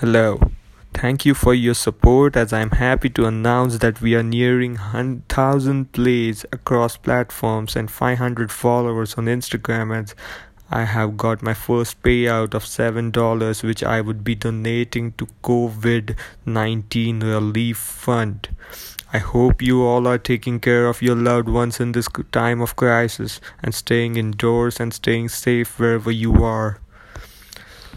Hello. Thank you for your support as I am happy to announce that we are nearing 1000 plays across platforms and 500 followers on Instagram as I have got my first payout of $7 which I would be donating to COVID-19 relief fund. I hope you all are taking care of your loved ones in this time of crisis and staying indoors and staying safe wherever you are.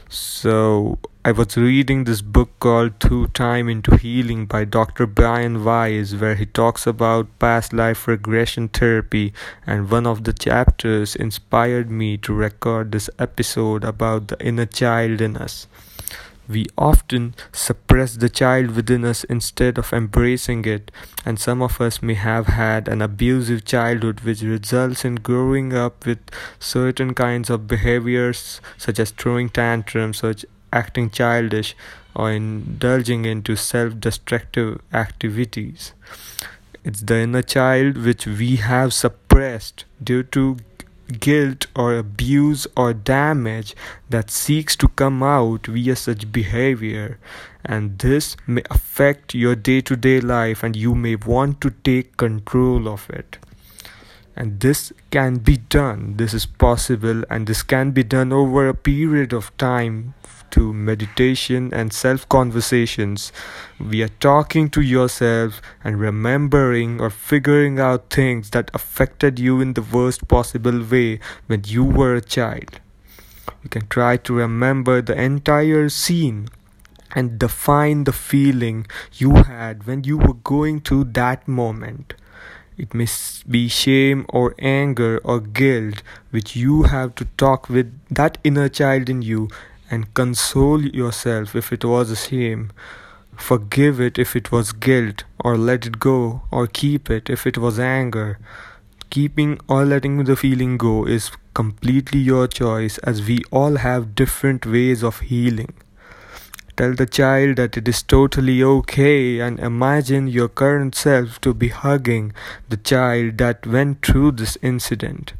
So, I was reading this book called Through Time into Healing by Dr. Brian Weiss, where he talks about past life regression therapy, and one of the chapters inspired me to record this episode about the inner child in us. We often suppress the child within us instead of embracing it, and some of us may have had an abusive childhood which results in growing up with certain kinds of behaviors such as throwing tantrums or acting childish or indulging into self destructive activities. It's the inner child which we have suppressed due to guilt or abuse or damage that seeks to come out via such behavior and this may affect your day-to-day life and you may want to take control of it and this can be done this is possible and this can be done over a period of time to meditation and self conversations. We are talking to yourself and remembering or figuring out things that affected you in the worst possible way when you were a child. You can try to remember the entire scene and define the feeling you had when you were going through that moment. It may be shame or anger or guilt which you have to talk with that inner child in you and console yourself if it was a shame. Forgive it if it was guilt, or let it go, or keep it if it was anger. Keeping or letting the feeling go is completely your choice as we all have different ways of healing. Tell the child that it is totally okay and imagine your current self to be hugging the child that went through this incident.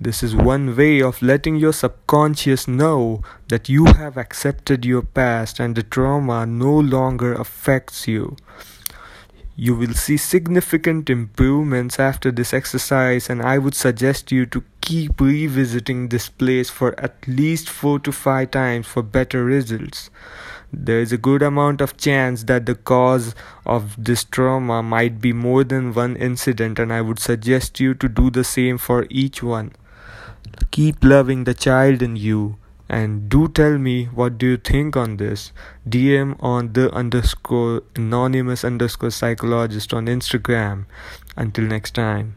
This is one way of letting your subconscious know that you have accepted your past and the trauma no longer affects you. You will see significant improvements after this exercise, and I would suggest you to keep revisiting this place for at least 4 to 5 times for better results. There is a good amount of chance that the cause of this trauma might be more than one incident, and I would suggest you to do the same for each one keep loving the child in you and do tell me what do you think on this? Dm on the underscore anonymous underscore psychologist on instagram. Until next time